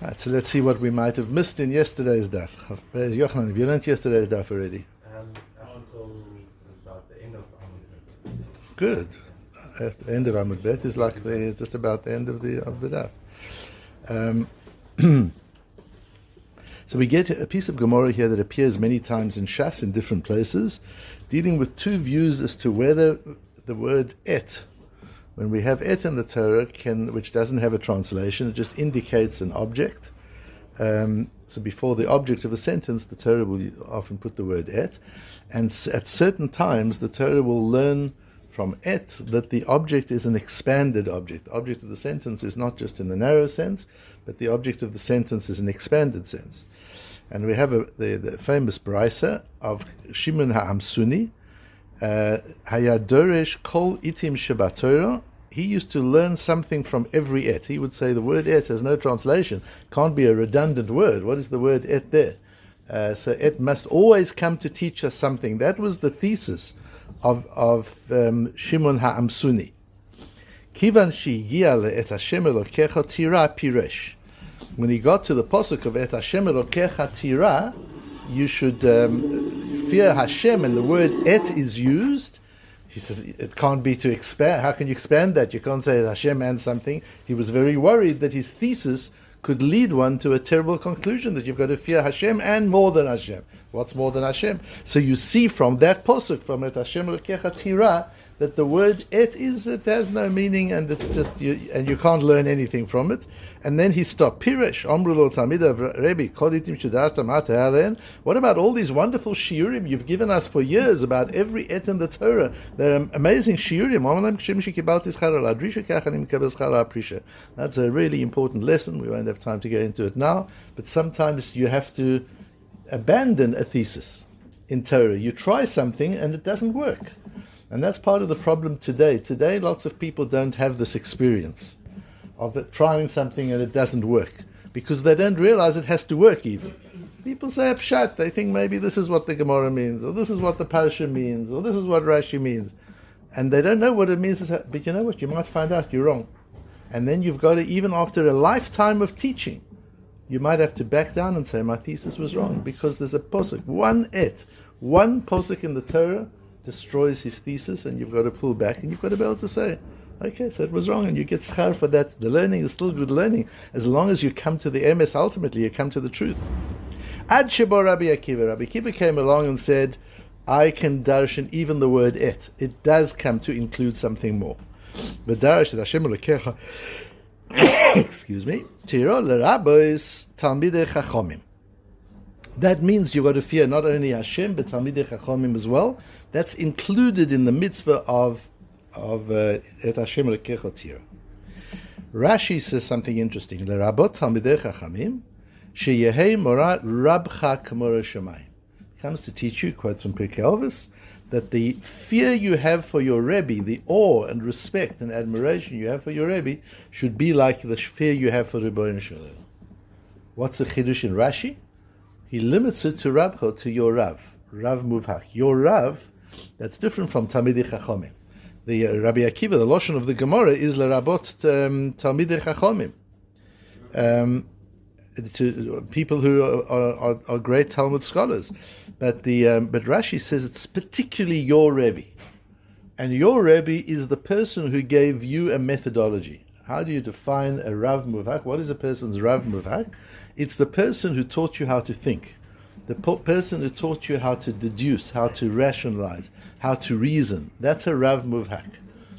Right, so let's see what we might have missed in yesterday's daf. Yochanan, have you learned yesterday's daf already? Um, until about the end of Amud. Good. At the end of Amud Bet is like the, just about the end of the of the daf. Um, so we get a piece of Gemara here that appears many times in Shas in different places, dealing with two views as to whether the word et, when we have et in the Torah, can which doesn't have a translation, it just indicates an object. Um, so before the object of a sentence, the Torah will often put the word et, and at certain times the Torah will learn from et that the object is an expanded object. The object of the sentence is not just in the narrow sense, but the object of the sentence is an expanded sense. And we have a, the, the famous brisa of Shimon HaAmsuni, uh, Hayadoresh Kol Itim Shabbatorah. He used to learn something from every et. He would say the word et has no translation, can't be a redundant word. What is the word et there? Uh, so et must always come to teach us something. That was the thesis of, of um, Shimon HaAmsuni. Kivan shehigia et Hashem Elokecha tira piresh. When he got to the posuk of et Hashem Elokecha tira, you should um, fear Hashem, and the word et is used. He says it can't be to expand. How can you expand that? You can't say Hashem and something. He was very worried that his thesis could lead one to a terrible conclusion that you've got to fear Hashem and more than Hashem. What's more than Hashem? So you see from that posuk, from et Hashem tira, that the word et is it has no meaning and it's just you and you can't learn anything from it. And then he stopped. Shudatam What about all these wonderful shiurim you've given us for years about every et in the Torah? They're amazing shiurim. That's a really important lesson. We won't have time to go into it now. But sometimes you have to abandon a thesis in Torah. You try something and it doesn't work. And that's part of the problem today. Today, lots of people don't have this experience of it, trying something and it doesn't work because they don't realize it has to work even. People say pshat, they think maybe this is what the Gemara means, or this is what the Parasha means, or this is what Rashi means. And they don't know what it means. But you know what? You might find out you're wrong. And then you've got to, even after a lifetime of teaching, you might have to back down and say, my thesis was wrong, because there's a posuk, one et, one posuk in the Torah destroys his thesis, and you've got to pull back, and you've got to be able to say, okay, so it was wrong, and you get schar for that. The learning is still good learning, as long as you come to the emes ultimately, you come to the truth. Ad Sheba Rabbi Akiva, Rabbi Akiva came along and said, I can darshan even the word et. It does come to include something more. But et Hashem excuse me. That means you've got to fear not only Hashem, but talmidei chachomim as well. That's included in the mitzvah of of uh, et Hashem Elokecha tiro. Rashi says something interesting. L'rabot talmidei chachamim, sheyehei morat rabcha k'mora shemayim. Comes to teach you, quotes from Pirkei Avos, that the fear you have for your Rebbe, the awe and respect and admiration you have for your Rebbe, should be like the fear you have for Rebbeinu Shalom. What's the chiddush in Rashi? He limits it to Rabcha, to your Rav, Rav Muvhak. Your Rav, that's different from Talmidei Chachomim. The uh, Rabbi Akiva, the loshon of the Gemara, is Lerabot um, Talmidei Chachomim. Um, to people who are, are, are, great Talmud scholars, but the um, but Rashi says it's particularly your Rebbe, and your Rebbe is the person who gave you a methodology. How do you define a Rav Muvhak? What is a person's Rav Muvhak? It's the person who taught you how to think, the person who taught you how to deduce, how to rationalize, how to reason. That's a Rav Muvhak.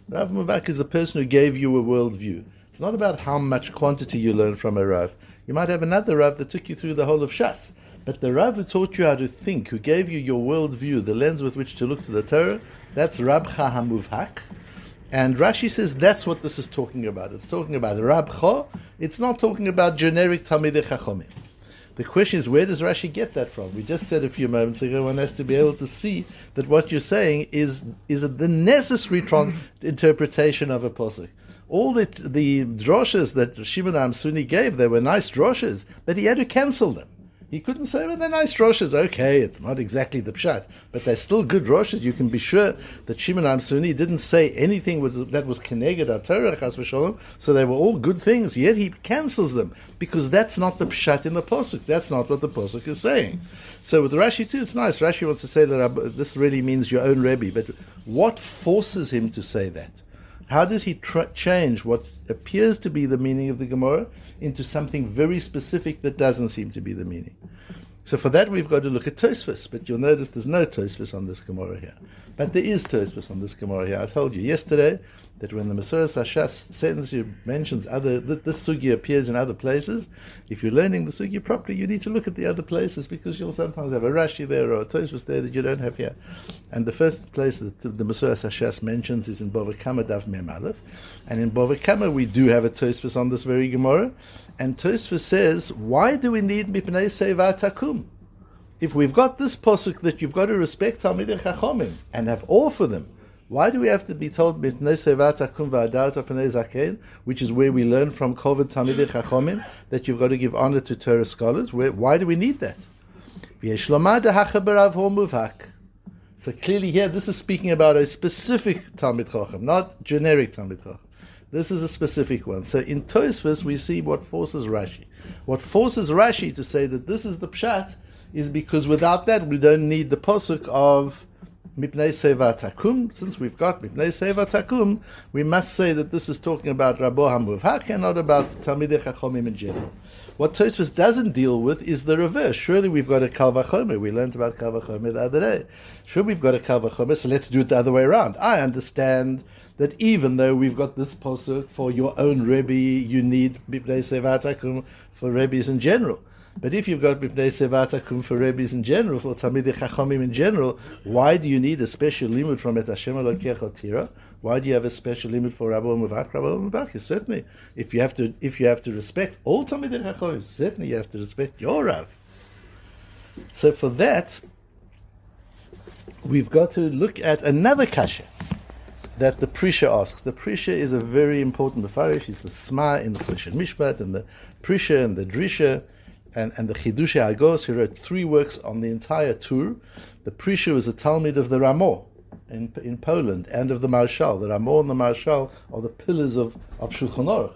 Rav Muvhak is the person who gave you a worldview. It's not about how much quantity you learn from a Rav. You might have another Rav that took you through the whole of Shas. But the Rav who taught you how to think, who gave you your worldview, the lens with which to look to the Torah, that's Rabcha HaMuvhak. And Rashi says that's what this is talking about. It's talking about Rabcha. It's not talking about generic Talmidei Chachomim. The question is, where does Rashi get that from? We just said a few moments ago, one has to be able to see that what you're saying is is the necessary tron- interpretation of a posuk all the the droshes that Shimon Amsuni gave, they were nice droshes, but he had to cancel them. He couldn't say, well, they're nice roshes. Okay, it's not exactly the pshat, but they're still good roshes. You can be sure that Shimon Amsuni didn't say anything that was keneged Torah chas v'sholom, so they were all good things. Yet he cancels them because that's not the pshat in the posuk. That's not what the posuk is saying. So with Rashi too, it's nice. Rashi wants to say that this really means your own Rebbe, but what forces him to say that? How does he tr- change what appears to be the meaning of the Gemara into something very specific that doesn't seem to be the meaning. So for that we've got to look at Tosfos, but you'll notice there's no Tosfos on this Gemara here. But there is Tosfos on this Gemara here. I told you yesterday that when the Masoras Hashas sentence mentions other, this sugi appears in other places, if you're learning the sugi properly, you need to look at the other places because you'll sometimes have a Rashi there or a Tosfos there that you don't have here. And the first place that the Masoras Hashas mentions is in Bava Kama Daf Mem Aleph. And in Bavakama we do have a Tosfos on this very Gemara. And Tosfos says, why do we need Mipnei Seva Takum? If we've got this posuk that you've got to respect Talmidei Chachomim and have awe for them, why do we have to be told which is where we learn from Kovet Talmidei Chachomim that you've got to give honor to Torah scholars? Why do we need that? So clearly here, this is speaking about a specific Talmid Chacham, not generic Talmid Chacham. This is a specific one. So in Tosfos, we see what forces Rashi. What forces Rashi to say that this is the pshat is because without that, we don't need the posuk of Mipnei Seva Takum. Since we've got Mipnei Seva Takum, we must say that this is talking about Rabbo HaMuvhak and not about Talmidei Chachomim in general. What Tosfos doesn't deal with is the reverse. Surely we've got a Kalvachomer. We learned about Kalvachomer the other day. Sure, we've got a Kalvachomer, so let's do it the other way around. I understand that even though we've got this posuk for your own Rebbe, you need Mipnei Seva Takum for Rebbes in general. But if you've got Mipnei Sevatakum for Rebbe's in general, for Talmidei Chachamim in general, why do you need a special limit from Et Hashem Tira? Why do you have a special limit for Rabbi Muvak? Rabbi Muvak certainly, if you have to, if you have to respect all Talmidei Chachamim, certainly you have to respect your Rav. So for that, we've got to look at another kasha that the Prisha asks. The Prisha is a very important Mefarish. He's the Sma in the Choshen Mishpat and the Prisha and the Drisha and, and the Chidushei Agos, he wrote three works on the entire Tur. The Prisha was a Talmid of the Ramah in, in Poland and of the Maharshal. The Ramah and the Maharshal are the pillars of, of Shulchan Aruch.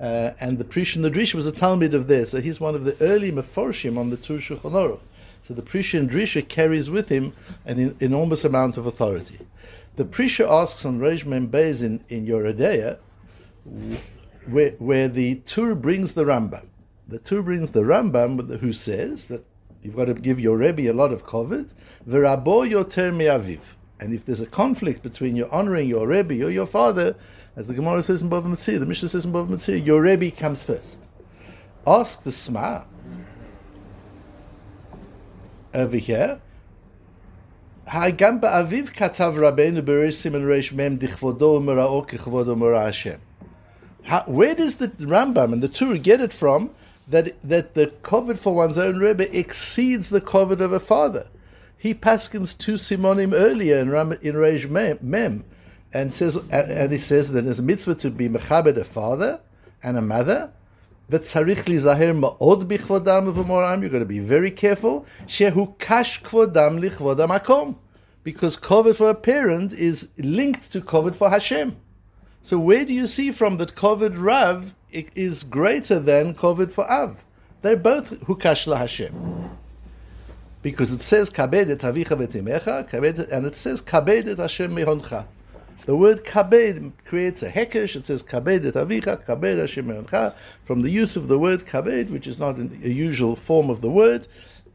Uh, and the Prisha and the Drisha was a Talmid of theirs. So he's one of the early Meforshim on the Tur Shulchan Aruch. So the Prisha and Drisha carries with him an in, enormous amount of authority. The Prisha asks on Reish Membeis in, in Yoreh De'ah, where, where the Tur brings the Rambam. The Tur brings the Rambam, who says that you've got to give your Rebbe a lot of covet. V'rabo yoter me'aviv. And if there's a conflict between you honoring your Rebbe or your father, as the Gemara says in Bava Metzia, the Mishnah says in Bava Metzia, your Rebbe comes first. Ask the Sma over here. Where does the Rambam and the Torah get it from that that the covet for one's own rebbe exceeds the covet of a father. He paskins two simonim earlier in Ram, in Reish Mem, and says and he says that it's a mitzvah to be mechabed a father and a mother. But tzarich lizaher ma'od bichvodam v'moram. You're going to be very careful. Shehu kash kvodam lichvodam akom, because covet for a parent is linked to covet for Hashem. So where do you see from that covet Rav is greater than Kovid for Av. They're both Hukash La Hashem. Because it says Kabed Avicha Vetimecha, and it says Kabed Hashem Mehoncha. The word kabed creates a hekesh. It says kabed et avicha, kabed Hashem me'oncha. From the use of the word kabed, which is not a usual form of the word,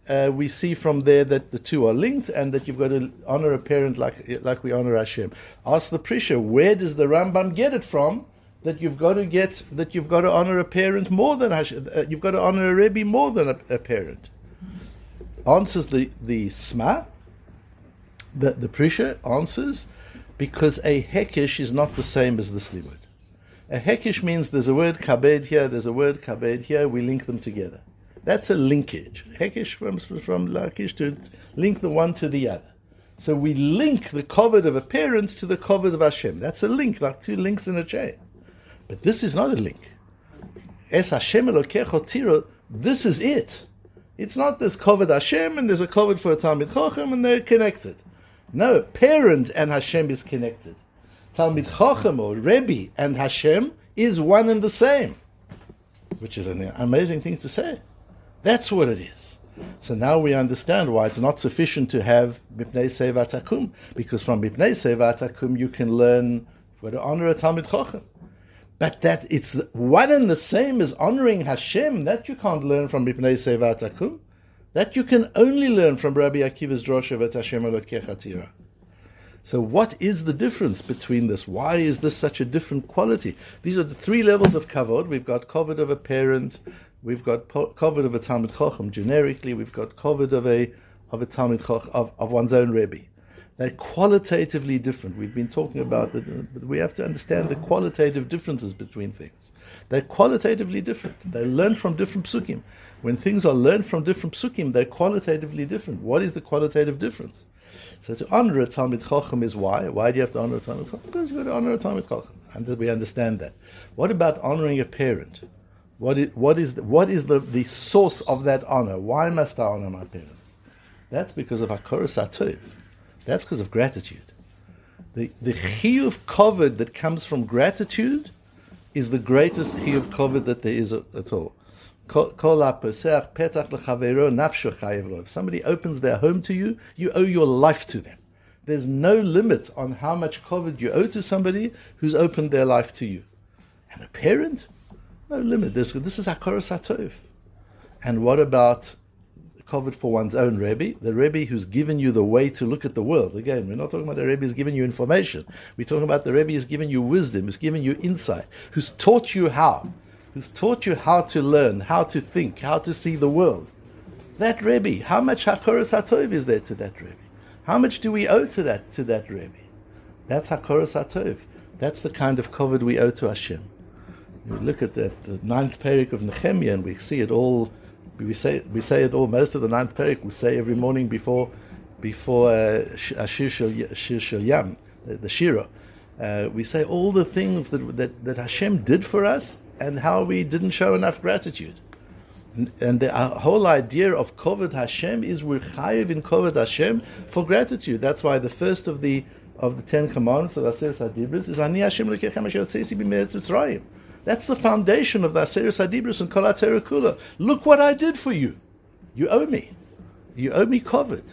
uh, we see from there that the two are linked and that you've got to honor a parent like like we honor Hashem. Ask the Prisha, where does the Rambam get it from? That you've got to get that you've got to honor a parent more than uh, you've got to honor a rebbe more than a, a parent. Answers the the sma. The the prisha answers because a hekish is not the same as the slimud. A hekish means there's a word kabed here, there's a word kabed here. We link them together. That's a linkage. Hekish comes from lakish to link the one to the other. So we link the covet of a parent to the covet of Hashem. That's a link, like two links in a chain. But this is not a link. Es Hashem this is it. It's not there's Kovid Hashem and there's a Kovid for a Talmid Chochem and they're connected. No, parent and Hashem is connected. Talmid Chochem or Rebbe and Hashem is one and the same, which is an amazing thing to say. That's what it is. So now we understand why it's not sufficient to have Mipnei Sevat Akum, because from Mipnei Sevat Akum you can learn what to honor a Talmid Chochem. But that it's one and the same as honoring Hashem, that you can't learn from Mipnei Sevat Akum. That you can only learn from Rabbi Akiva's Drosha Vet Hashem. So what is the difference between this? Why is this such a different quality? These are the three levels of kavod. We've got kavod of a parent, we've got kavod of a Talmid Chochem generically, we've got kavod of a of a Talmid Chochem, of, of one's own Rebbe. They're qualitatively different. We've been talking about it, uh, but we have to understand the qualitative differences between things. They're qualitatively different. They learn from different psukim. When things are learned from different psukim, they're qualitatively different. What is the qualitative difference? So to honor a Talmid Chochem is why. Why do you have to honor a Talmid Chochem? Because you got to honor a Talmid Chochem. And we understand that. What about honoring a parent? What is, what is, the, what is the, the source of that honor? Why must I honor my parents? That's because of Hakoras Atov. That's because of gratitude. The, the chiyuv kavod that comes from gratitude is the greatest chiyuv kavod that there is at all. If somebody opens their home to you, you owe your life to them. There's no limit on how much kavod you owe to somebody who's opened their life to you. And a parent, no limit. This, this is Hakoras Atov. And what about kavod for one's own Rebbe, the Rebbe who's given you the way to look at the world. Again, we're not talking about the Rebbe who's given you information. We're talking about the Rebbe who's given you wisdom, who's given you insight, who's taught you how, who's taught you how to learn, how to think, how to see the world. That Rebbe, how much Hakoras Hatov is there to that Rebbe? How much do we owe to that to that Rebbe? That's Hakoras Hatov. That's the kind of kavod we owe to Hashem. We look at that, the ninth parak of Nehemiah, and we see it all we say we say it all. Most of the ninth parak we say every morning before before uh, Ashir Shel Yam, the, Shira. Uh, we say all the things that, that that Hashem did for us and how we didn't show enough gratitude. And, and the uh, whole idea of Kovod Hashem is we're chayiv in Kovod Hashem for gratitude. That's why the first of the of the Ten Commandments of Aseris Hadibris is Ani Hashem Lekechem Asher Tzesi B'Meretz. That's the foundation of the Aseris Hadibris and Kolatera Kula. Look what I did for you. You owe me. You owe me kavod.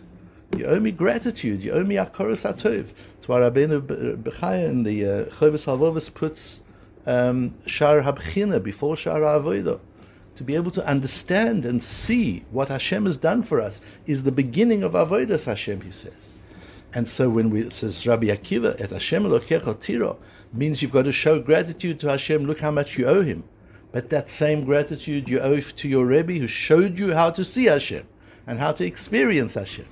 You owe me gratitude. You owe me Akoros Atov. That's why Rabbeinu Bechaya in the uh, Chovis Halvovis puts um, Shar Habchina before Shar Avodah. To be able to understand and see what Hashem has done for us is the beginning of Avodas Hashem, he says. And so when we, it says Rabbi Akiva, et Hashem Elokecha Tiro, means you've got to show gratitude to Hashem. Look how much you owe Him. But that same gratitude you owe to your Rebbe who showed you how to see Hashem and how to experience Hashem.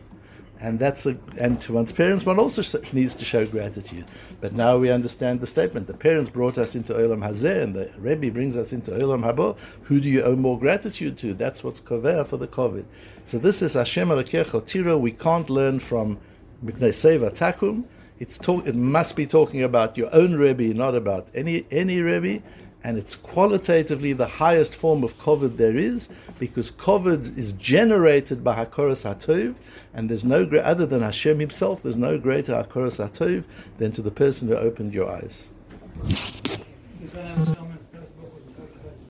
And that's a, and to one's parents, one also needs to show gratitude. But now we understand the statement. The parents brought us into Olam Hazeh, and the Rebbe brings us into Olam Haba. Who do you owe more gratitude to? That's what's kover for the kavod. So this is Hashem Elokecha Tiro. We can't learn from Takum. It's talk, it must be talking about your own Rebbe, not about any any Rebbe, and it's qualitatively the highest form of kavod there is, because kavod is generated by Hakoras Hatov, and there's no other than Hashem Himself. There's no greater Hakoras Hatov than to the person who opened your eyes.